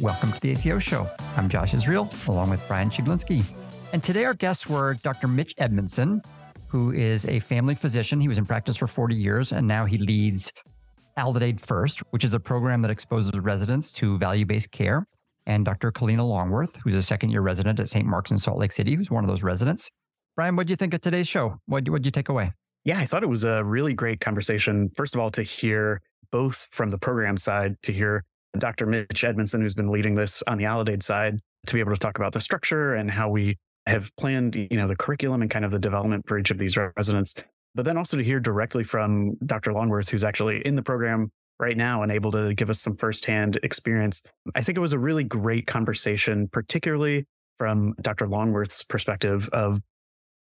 Welcome to the ACO Show. I'm Josh Israel, along with Brian Chiglinski. And today our guests were Dr. Mitch Edmondson, who is a family physician. He was in practice for 40 years, and now he leads Aledade First, which is a program that exposes residents to value based care. And Dr. Caleena Longworth, who's a second year resident at St. Mark's in Salt Lake City, who's one of those residents. Brian, what do you think of today's show? What did you take away? Yeah, I thought it was a really great conversation. First of all, to hear both from the program side, to hear Dr. Mitch Edmondson, who's been leading this on the Aledade side, to be able to talk about the structure and how we have planned, you know, the curriculum and kind of the development for each of these residents. But then also to hear directly from Dr. Longworth, who's actually in the program right now and able to give us some firsthand experience. I think it was a really great conversation, particularly from Dr. Longworth's perspective of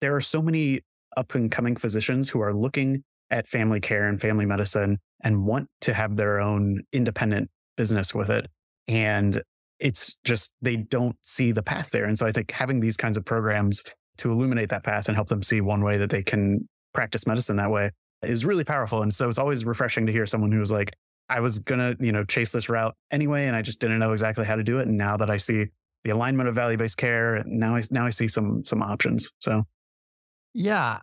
there are so many up and coming physicians who are looking at family care and family medicine and want to have their own independent business with it. And it's just they don't see the path there. And so I think having these kinds of programs to illuminate that path and help them see one way that they can practice medicine that way is really powerful. And so it's always refreshing to hear someone who's like, I was gonna, you know, chase this route anyway, and I just didn't know exactly how to do it. And now that I see the alignment of value-based care, now I now I see some some options. So yeah.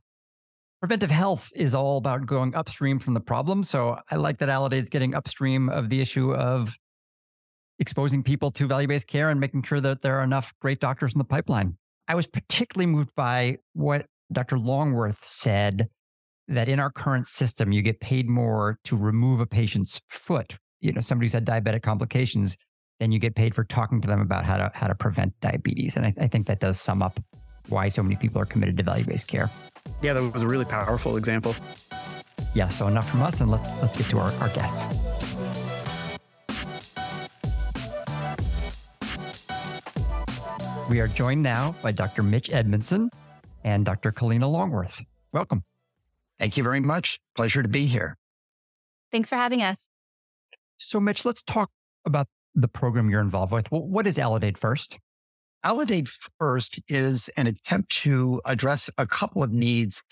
Preventive health is all about going upstream from the problem. So I like that Aledade's getting upstream of the issue of exposing people to value based care and making sure that there are enough great doctors in the pipeline. I was particularly moved by what Dr. Longworth said that in our current system, you get paid more to remove a patient's foot. You know, somebody who's had diabetic complications, then you get paid for talking to them about how to how to prevent diabetes. And I, I think that does sum up why so many people are committed to value based care. Yeah, that was a really powerful example. Yeah, so enough from us, and let's let's get to our, our guests. We are joined now by Dr. Mitch Edmondson and Dr. Caleena Longworth. Welcome. Thank you very much. Pleasure to be here. Thanks for having us. So, Mitch, let's talk about the program you're involved with. What is Aledade First? Aledade First is an attempt to address a couple of needs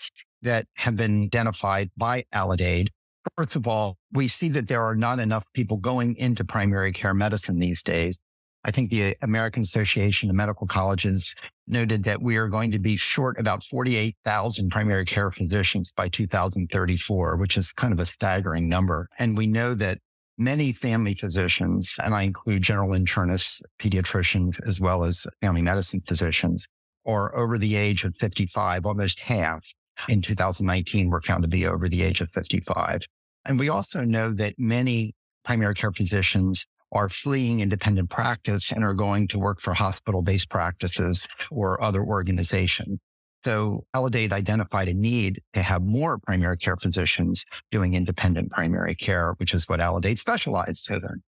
that have been identified by Aledade. First of all, we see that there are not enough people going into primary care medicine these days. I think the American Association of Medical Colleges noted that we are going to be short about 48,000 primary care physicians by 2034, which is kind of a staggering number. And we know that many family physicians, and I include general internists, pediatricians, as well as family medicine physicians, are over the age of 55, almost half in 2019 were found to be over the age of 55. And we also know that many primary care physicians are fleeing independent practice and are going to work for hospital based practices or other organizations. So Aledade identified a need to have more primary care physicians doing independent primary care, which is what Aledade specialized in.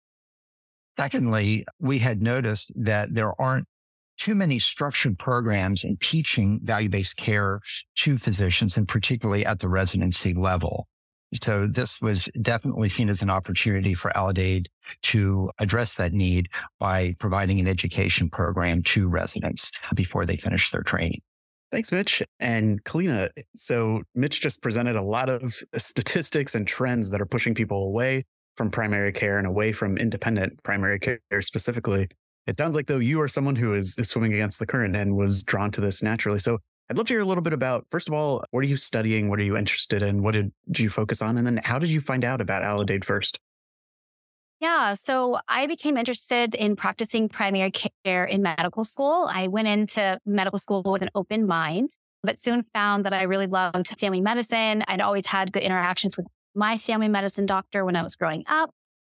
Secondly, we had noticed that there aren't too many structured programs in teaching value-based care to physicians and particularly at the residency level. So this was definitely seen as an opportunity for Aledade to address that need by providing an education program to residents before they finish their training. Thanks, Mitch. And Caleena, so Mitch just presented a lot of uh, statistics and trends that are pushing people away from primary care and away from independent primary care specifically. It sounds like though you are someone who is, is swimming against the current and was drawn to this naturally. So I'd love to hear a little bit about, first of all, what are you studying? What are you interested in? What did you focus on? And then how did you find out about Aledade first? Yeah, so I became interested in practicing primary care in medical school. I went into medical school with an open mind, but soon found that I really loved family medicine. I'd always had good interactions with my family medicine doctor when I was growing up.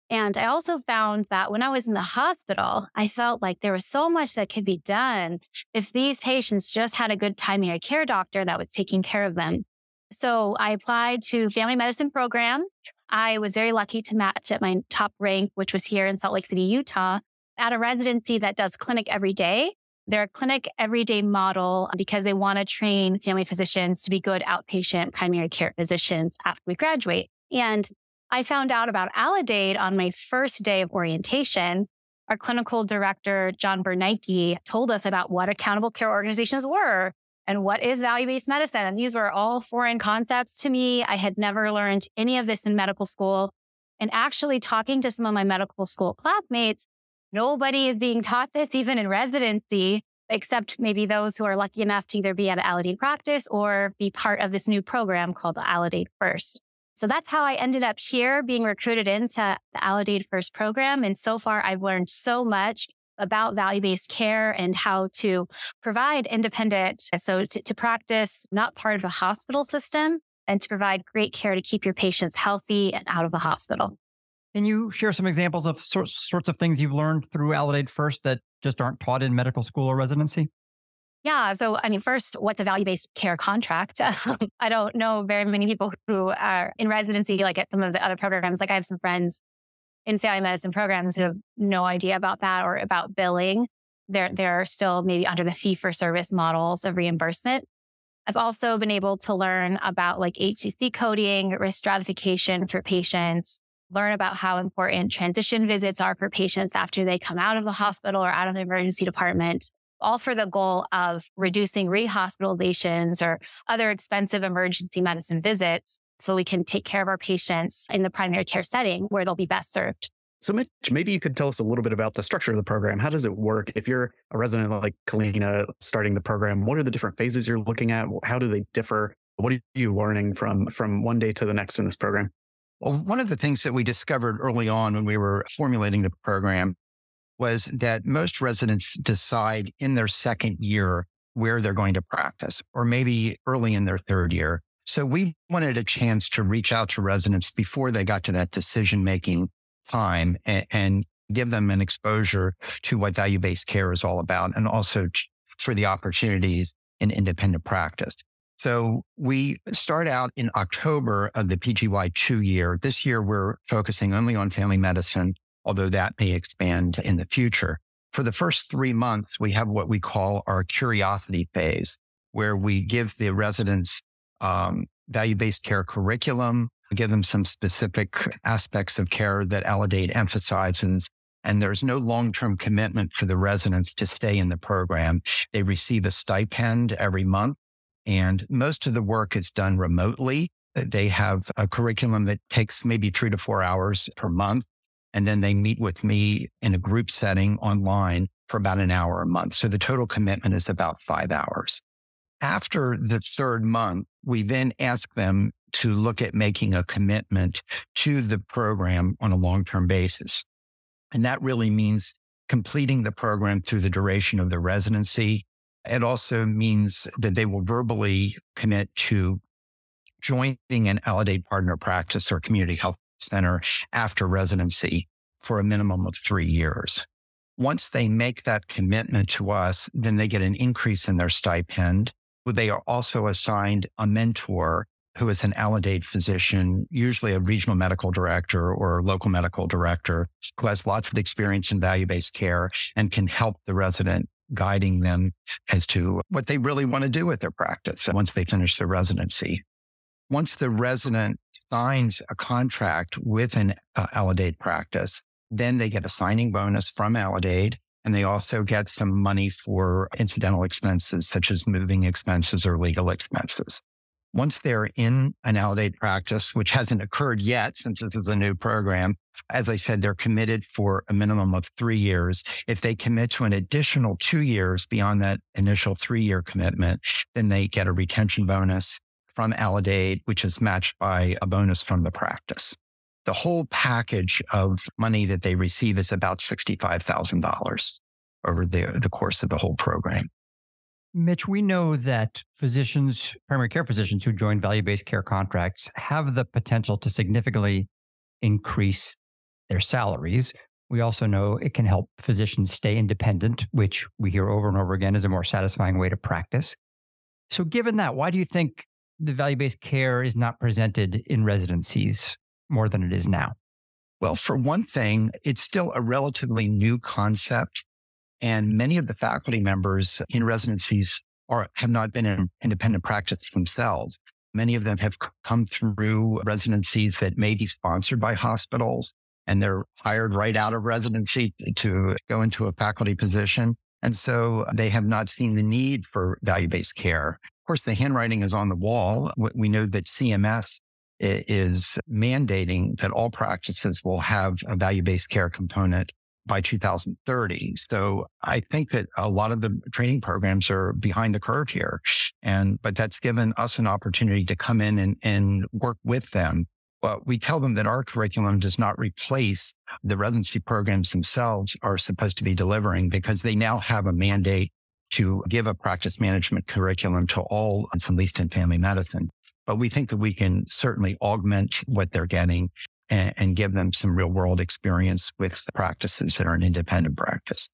And I also found that when I was in the hospital, I felt like there was so much that could be done if these patients just had a good primary care doctor that was taking care of them. So I applied to family medicine program I was very lucky to match at my top rank, which was here in Salt Lake City, Utah, at a residency that does clinic every day. They're a clinic everyday model um, because they want to train family physicians to be good outpatient primary care physicians after we graduate. And I found out about Aledade on my first day of orientation. Our clinical director, John Bernanke, told us about what accountable care organizations were and what is value based medicine? And these were all foreign concepts to me. I had never learned any of this in medical school. And actually talking to some of my medical school classmates, nobody is being taught this even in residency, except maybe those who are lucky enough to either be at an Aledade practice or be part of this new program called Aledade First. So that's how I ended up here being recruited into the Aledade First program. And so far, I've learned so much about value based care and how to provide independent. Uh, so to, to, practice not part of a hospital system and to provide great care to keep your patients healthy and out of the hospital. Can you share some examples of sorts, sorts of things you've learned through Aledade First that just aren't taught in medical school or residency? Yeah. So, I mean, first, what's a value based care contract? I don't know very many people who are in residency, like at some of the other programs. Like, I have some friends in family medicine programs who have no idea about that or about billing. They're, they're still maybe under the fee for service models of reimbursement. I've also been able to learn about like HCC coding, risk stratification for patients, learn about how important transition visits are for patients after they come out of the hospital or out of the emergency department, all for the goal of reducing rehospitalizations or other expensive emergency medicine visits so we can take care of our patients in the primary care setting where they'll be best served. So, Mitch, maybe you could tell us a little bit about the structure of the program. How does it work? If you're a resident like Caleena starting the program, what are the different phases you're looking at? How do they differ? What are you learning from from one day to the next in this program? Well, one of the things that we discovered early on when we were formulating the program was that most residents decide in their second year where they're going to practice, or maybe early in their third year. So we wanted a chance to reach out to residents before they got to that decision making time and, and, give them an exposure to what value based care is all about and also for the opportunities in independent practice. So we start out in October of the PGY two year. This year, we're focusing only on family medicine, although that may expand in the future. For the first three months, we have what we call our curiosity phase, where we give the residents um, value based care curriculum, give them some specific aspects of care that Aledade emphasizes. And there's no long term commitment for the residents to stay in the program. They receive a stipend every month, and most of the work is done remotely. They have a curriculum that takes maybe three to four hours per month. And then they meet with me in a group setting online for about an hour a month. So the total commitment is about five hours. After the third month, we then ask them to look at making a commitment to the program on a long term basis. And that really means completing the program through the duration of the residency. It also means that they will verbally commit to joining an Aledade partner practice or community health center after residency for a minimum of three years. Once they make that commitment to us, then they get an increase in their stipend. They are also assigned a mentor who is an Aledade physician, usually a regional medical director or local medical director who has lots of experience in value based care and can help the resident guiding them as to what they really want to do with their practice once they finish their residency. Once the resident signs a contract with an uh, Aledade practice, then they get a signing bonus from Aledade and they also get some money for incidental expenses such as moving expenses or legal expenses. Once they're in an Aledade practice, which hasn't occurred yet since this is a new program, as I said, they're committed for a minimum of three years. If they commit to an additional two years beyond that initial three year commitment, then they get a retention bonus from Aledade, which is matched by a bonus from the practice. The whole package of money that they receive is about $65,000 over the, the course of the whole program. Mitch, we know that physicians, primary care physicians who join value based care contracts have the potential to significantly increase their salaries. We also know it can help physicians stay independent, which we hear over and over again is a more satisfying way to practice. So, given that, why do you think the value based care is not presented in residencies more than it is now? Well, for one thing, it's still a relatively new concept. And many of the faculty members in residencies are, have not been in independent practice themselves. Many of them have come through residencies that may be sponsored by hospitals and they're hired right out of residency to go into a faculty position. And so they have not seen the need for value based care. Of course, the handwriting is on the wall. We know that CMS is mandating that all practices will have a value based care component by 2030. So I think that a lot of the training programs are behind the curve here. And, but that's given us an opportunity to come in and, and work with them. But we tell them that our curriculum does not replace the residency programs themselves are supposed to be delivering because they now have a mandate to give a practice management curriculum to all on some least in family medicine. But we think that we can certainly augment what they're getting and, and give them some real world experience with the practices that are an independent practice.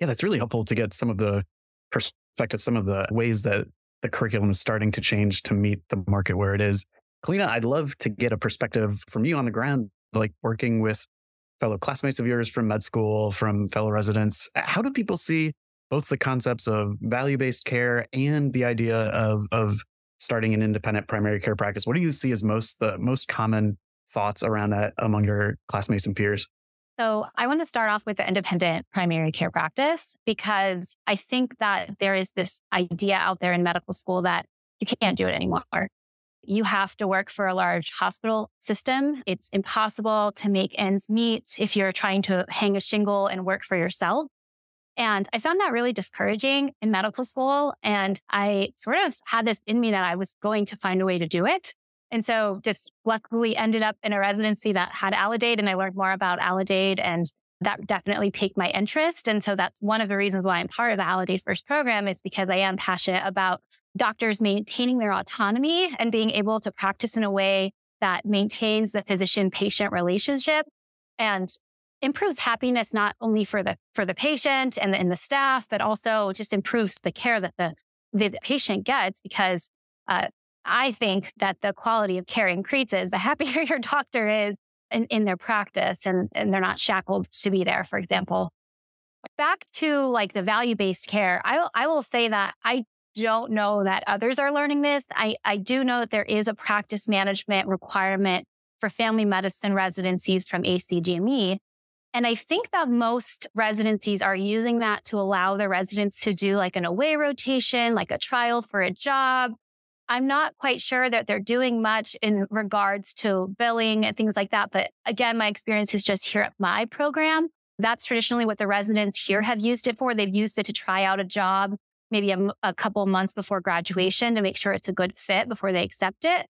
Yeah, that's really helpful to get some of the perspective, some of the ways that the curriculum is starting to change to meet the market where it is. Caleena, I'd love to get a perspective from you on the ground, like working with fellow classmates of yours from med school, from fellow residents. How do people see both the concepts of value based care and the idea of, of starting an independent primary care practice? What do you see as most the most common thoughts around that among your classmates and peers? So, I want to start off with the independent primary care practice because I think that there is this idea out there in medical school that you can't do it anymore. You have to work for a large hospital system. It's impossible to make ends meet if you're trying to hang a shingle and work for yourself. And I found that really discouraging in medical school. And I sort of had this in me that I was going to find a way to do it. And so just luckily ended up in a residency that had Aledade and I learned more about Aledade and that definitely piqued my interest. And so that's one of the reasons why I'm part of the Aledade First program is because I am passionate about doctors maintaining their autonomy and being able to practice in a way that maintains the physician patient relationship and improves happiness not only for the for the patient and the, and the staff, but also just improves the care that the the patient gets because uh, I think that the quality of care increases the happier your doctor is in, in their practice and, and they're not shackled to be there, for example. Back to like the value based care, I, I will say that I don't know that others are learning this. I, I do know that there is a practice management requirement for family medicine residencies from ACGME. And I think that most residencies are using that to allow their residents to do like an away rotation, like a trial for a job, I'm not quite sure that they're doing much in regards to billing and things like that. But again, my experience is just here at my program. That's traditionally what the residents here have used it for. They've used it to try out a job maybe a, a couple months before graduation to make sure it's a good fit before they accept it.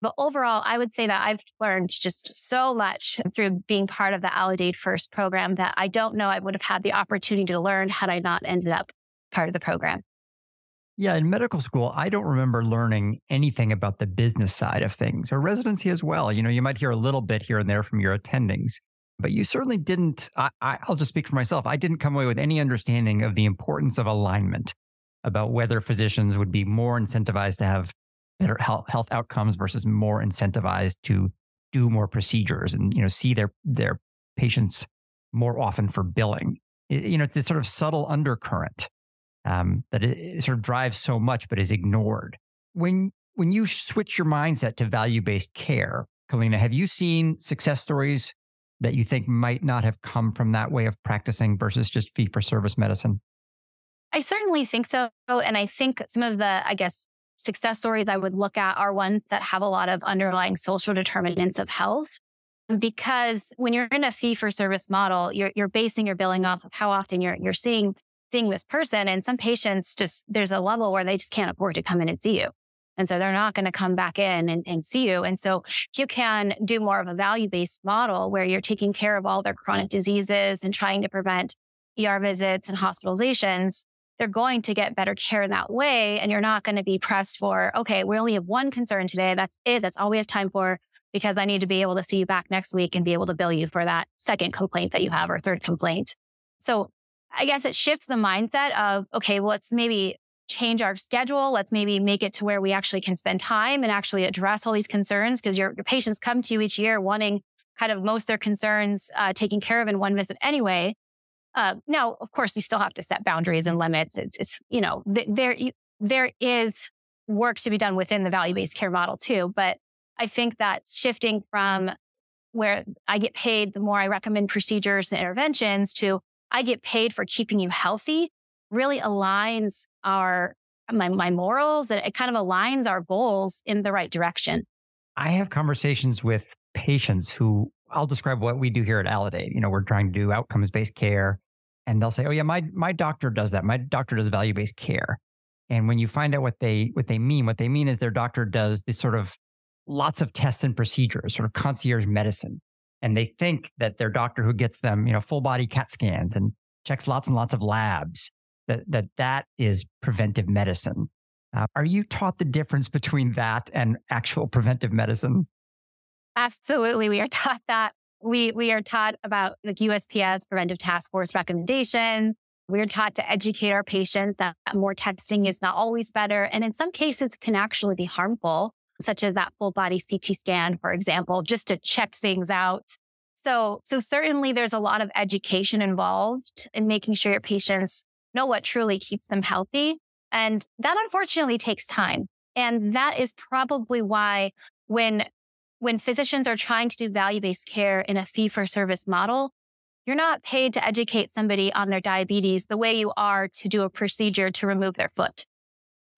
But overall, I would say that I've learned just so much through being part of the Aledade First program that I don't know I would have had the opportunity to learn had I not ended up part of the program. Yeah, in medical school, I don't remember learning anything about the business side of things or residency as well. You know, you might hear a little bit here and there from your attendings, but you certainly didn't. I, will just speak for myself. I didn't come away with any understanding of the importance of alignment about whether physicians would be more incentivized to have better health, health outcomes versus more incentivized to do more procedures and, you know, see their, their patients more often for billing. It, you know, it's this sort of subtle undercurrent um, that it, it sort of drives so much but is ignored. When when you switch your mindset to value based care, Caleena, have you seen success stories that you think might not have come from that way of practicing versus just fee for service medicine? I certainly think so. And I think some of the, I guess, success stories I would look at are ones that have a lot of underlying social determinants of health. Because when you're in a fee for service model, you're, you're basing your billing off of how often you're, you're seeing seeing this person. And some patients just, there's a level where they just can't afford to come in and see you. And so they're not going to come back in and, and, see you. And so you can do more of a value based model where you're taking care of all their chronic diseases and trying to prevent ER visits and hospitalizations. They're going to get better care in that way. And you're not going to be pressed for, okay, we only have one concern today. That's it. That's all we have time for because I need to be able to see you back next week and be able to bill you for that second complaint that you have or third complaint. So I guess it shifts the mindset of, okay, well, let's maybe change our schedule. Let's maybe make it to where we actually can spend time and actually address all these concerns because your, your patients come to you each year wanting kind of most their concerns uh, taken care of in one visit anyway. Uh, now, of course, you still have to set boundaries and limits. It's, it's you know, th- there, there is work to be done within the value based care model too. But I think that shifting from where I get paid, the more I recommend procedures and interventions to I get paid for keeping you healthy really aligns our my, my morals that it kind of aligns our goals in the right direction. I have conversations with patients who I'll describe what we do here at Aledade. You know, we're trying to do outcomes based care, and they'll say, "Oh yeah, my my doctor does that. My doctor does value based care." And when you find out what they what they mean, what they mean is their doctor does this sort of lots of tests and procedures, sort of concierge medicine, and they think that their doctor who gets them, you know, full body CAT scans and checks lots and lots of labs, that that that is preventive medicine. Uh, are you taught the difference between that and actual preventive medicine? Absolutely. We are taught that. We, we are taught about like USPS preventive task force recommendations. We're taught to educate our patients that more testing is not always better. And in some cases can actually be harmful, such as that full body CT scan, for example, just to check things out. So, so certainly there's a lot of education involved in making sure your patients know what truly keeps them healthy. And that unfortunately takes time. And that is probably why when when physicians are trying to do value based care in a fee for service model, you're not paid to educate somebody on their diabetes the way you are to do a procedure to remove their foot.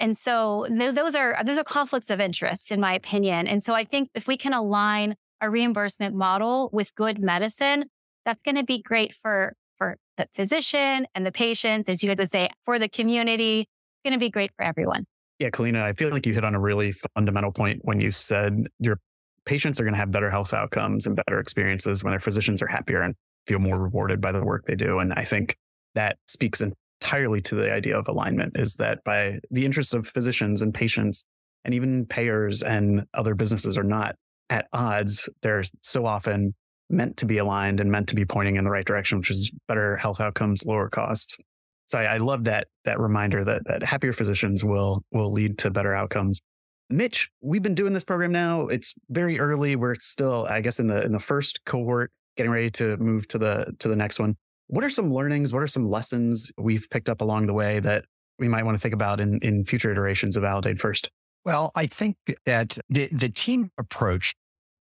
And so those are, those are conflicts of interest in my opinion. And so I think if we can align a reimbursement model with good medicine, that's going to be great for, for the physician and the patients, as you guys would say, for the community, it's going to be great for everyone. Yeah, Caleena, I feel like you hit on a really fundamental point when you said your patients are going to have better health outcomes and better experiences when their physicians are happier and feel more rewarded by the work they do. And I think that speaks entirely to the idea of alignment is that by the interests of physicians and patients and even payers and other businesses are not at odds. They're so often meant to be aligned and meant to be pointing in the right direction, which is better health outcomes, lower costs. So I, I love that that reminder that that happier physicians will will lead to better outcomes. Mitch, we've been doing this program now. It's very early. We're still, I guess, in the in the first cohort, getting ready to move to the to the next one. What are some learnings? What are some lessons we've picked up along the way that we might want to think about in, in future iterations of Aledade First? Well, I think that the, the team approach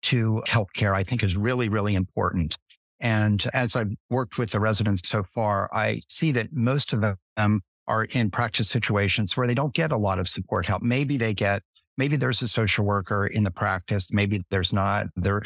to healthcare, I think is really, really important. And as I've worked with the residents so far, I see that most of them are in practice situations where they don't get a lot of support help. Maybe they get maybe there's a social worker in the practice. Maybe there's not. There,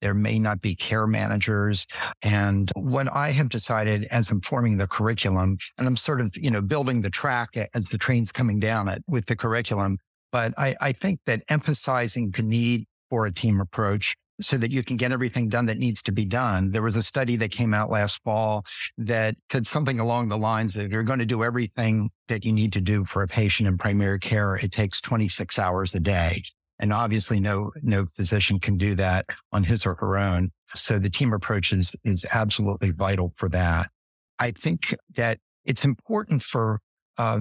there may not be care managers. And what I have decided as I'm forming the curriculum, and I'm sort of, you know, building the track as the train's coming down it with the curriculum. But I, I think that emphasizing the need for a team approach so that you can get everything done that needs to be done. There was a study that came out last fall that said something along the lines that you're going to do everything that you need to do for a patient in primary care. It takes 26 hours a day. And obviously no, no physician can do that on his or her own. So the team approach is, is absolutely vital for that. I think that it's important for uh,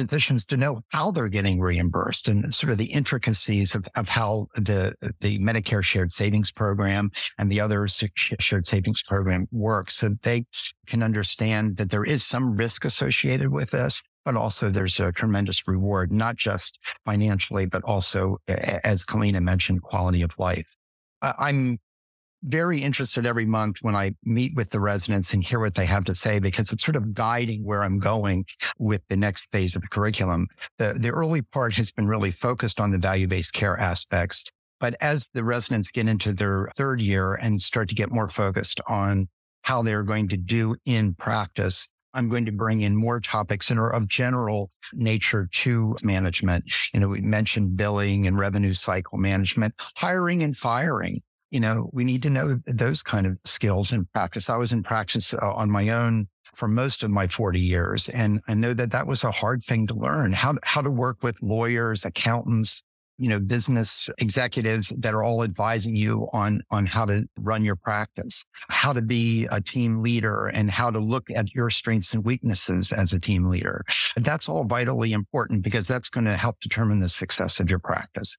physicians to know how they're getting reimbursed and sort of the intricacies of, of how the, the Medicare shared savings program and the other shared savings program works so they can understand that there is some risk associated with this, but also there's a tremendous reward, not just financially, but also, as Caleena mentioned, quality of life. I'm very interested every month when I meet with the residents and hear what they have to say because it's sort of guiding where I'm going with the next phase of the curriculum. The, the early part has been really focused on the value based care aspects. But as the residents get into their third year and start to get more focused on how they're going to do in practice, I'm going to bring in more topics that are of general nature to management. You know, we mentioned billing and revenue cycle management, hiring and firing you know, we need to know those kind of skills in practice. I was in practice uh, on my own for most of my 40 years. And I know that that was a hard thing to learn how, how to work with lawyers, accountants, you know, business executives that are all advising you on, on how to run your practice, how to be a team leader and how to look at your strengths and weaknesses as a team leader. That's all vitally important because that's going to help determine the success of your practice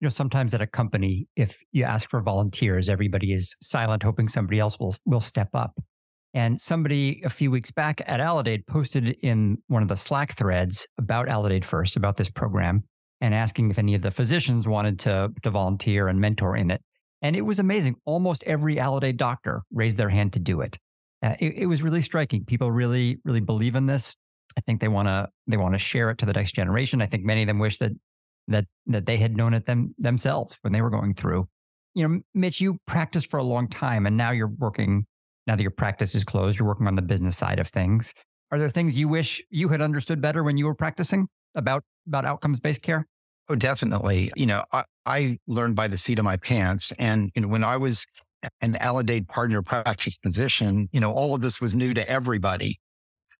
you know, sometimes at a company, if you ask for volunteers, everybody is silent, hoping somebody else will will step up. And somebody a few weeks back at Aledade posted in one of the Slack threads about Aledade First, about this program, and asking if any of the physicians wanted to, to volunteer and mentor in it. And it was amazing. Almost every Aledade doctor raised their hand to do it. Uh, it, it was really striking. People really, really believe in this. I think they want to they want to share it to the next generation. I think many of them wish that that that they had known it them themselves when they were going through. you know, Mitch, you practiced for a long time and now you're working, now that your practice is closed, you're working on the business side of things. Are there things you wish you had understood better when you were practicing about, about outcomes based care? Oh, definitely. You know, I, I learned by the seat of my pants. And, you know, when I was an Aledade partner practice physician, you know, all of this was new to everybody.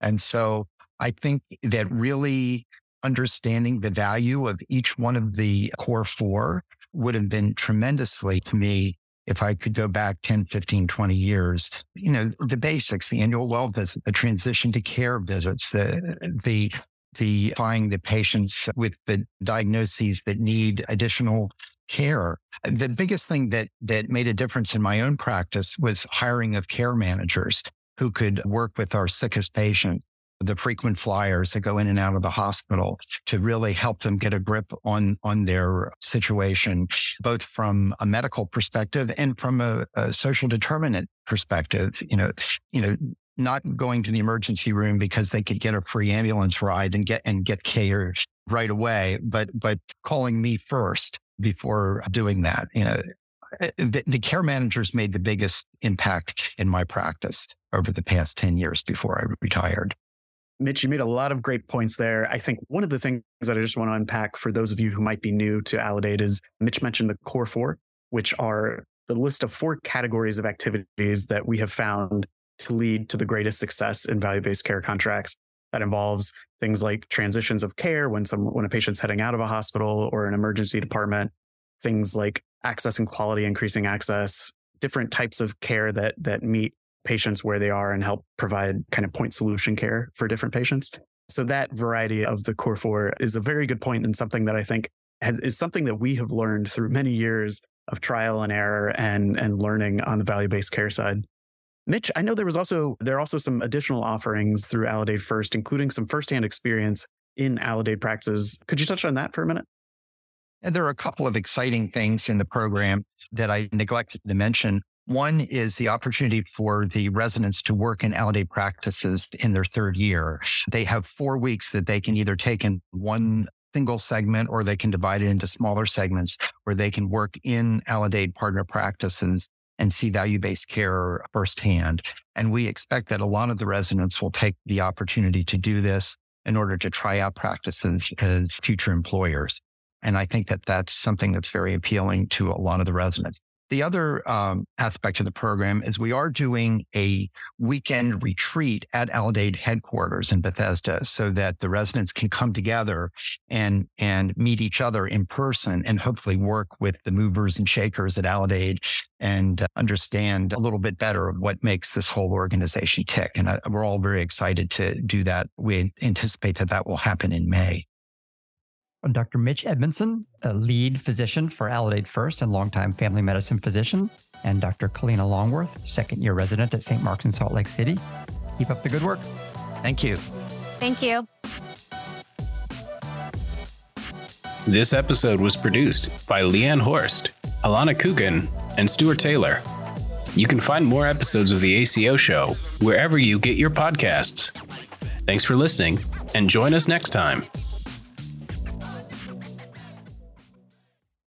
And so I think that really understanding the value of each one of the core four would have been tremendously to me if I could go back 10, 15, 20 years. You know, the basics, the annual well visit, the transition to care visits, the, the, the finding the patients with the diagnoses that need additional care. The biggest thing that, that made a difference in my own practice was hiring of care managers who could work with our sickest patients the frequent flyers that go in and out of the hospital to really help them get a grip on on their situation both from a medical perspective and from a, a social determinant perspective you know you know not going to the emergency room because they could get a free ambulance ride and get and get care right away but but calling me first before doing that. You know, eh, the, the, care managers made the biggest impact in my practice over the past 10 years before I retired. Mitch, you made a lot of great points there. I think one of the things that I just want to unpack for those of you who might be new to Aledade is Mitch mentioned the core four, which are the list of four categories of activities that we have found to lead to the greatest success in value based care contracts. That involves things like transitions of care when some when a patient's heading out of a hospital or an emergency department, things like access and quality, increasing access, different types of care that that meet patients where they are and help provide kind of point solution care for different patients. So that variety of the core four is a very good point and something that I think has, is something that we have learned through many years of trial and error and and learning on the value based care side. Mitch, I know there was also there are also some additional offerings through Aledade First, including some firsthand experience in Aledade practices. Could you touch on that for a minute? And there are a couple of exciting things in the program that I neglected to mention. One is the opportunity for the residents to work in Aledade practices in their third year. They have four weeks that they can either take in one single segment or they can divide it into smaller segments where they can work in Aledade partner practices and see value based care firsthand. And we expect that a lot of the residents will take the opportunity to do this in order to try out practices as future employers. And I think that that's something that's very appealing to a lot of the residents. The other um, aspect of the program is we are doing a weekend retreat at Aledade headquarters in Bethesda so that the residents can come together and, and meet each other in person and hopefully work with the movers and shakers at Aledade and uh, understand a little bit better of what makes this whole organization tick. And uh, we're all very excited to do that. We anticipate that that will happen in May. Dr. Mitch Edmondson, a lead physician for Aledade First and longtime family medicine physician, and Dr. Caleena Longworth, second year resident at St. Mark's in Salt Lake City. Keep up the good work. Thank you. Thank you. This episode was produced by Leanne Horst, Alana Coogan, and Stuart Taylor. You can find more episodes of The ACO Show wherever you get your podcasts. Thanks for listening, and join us next time.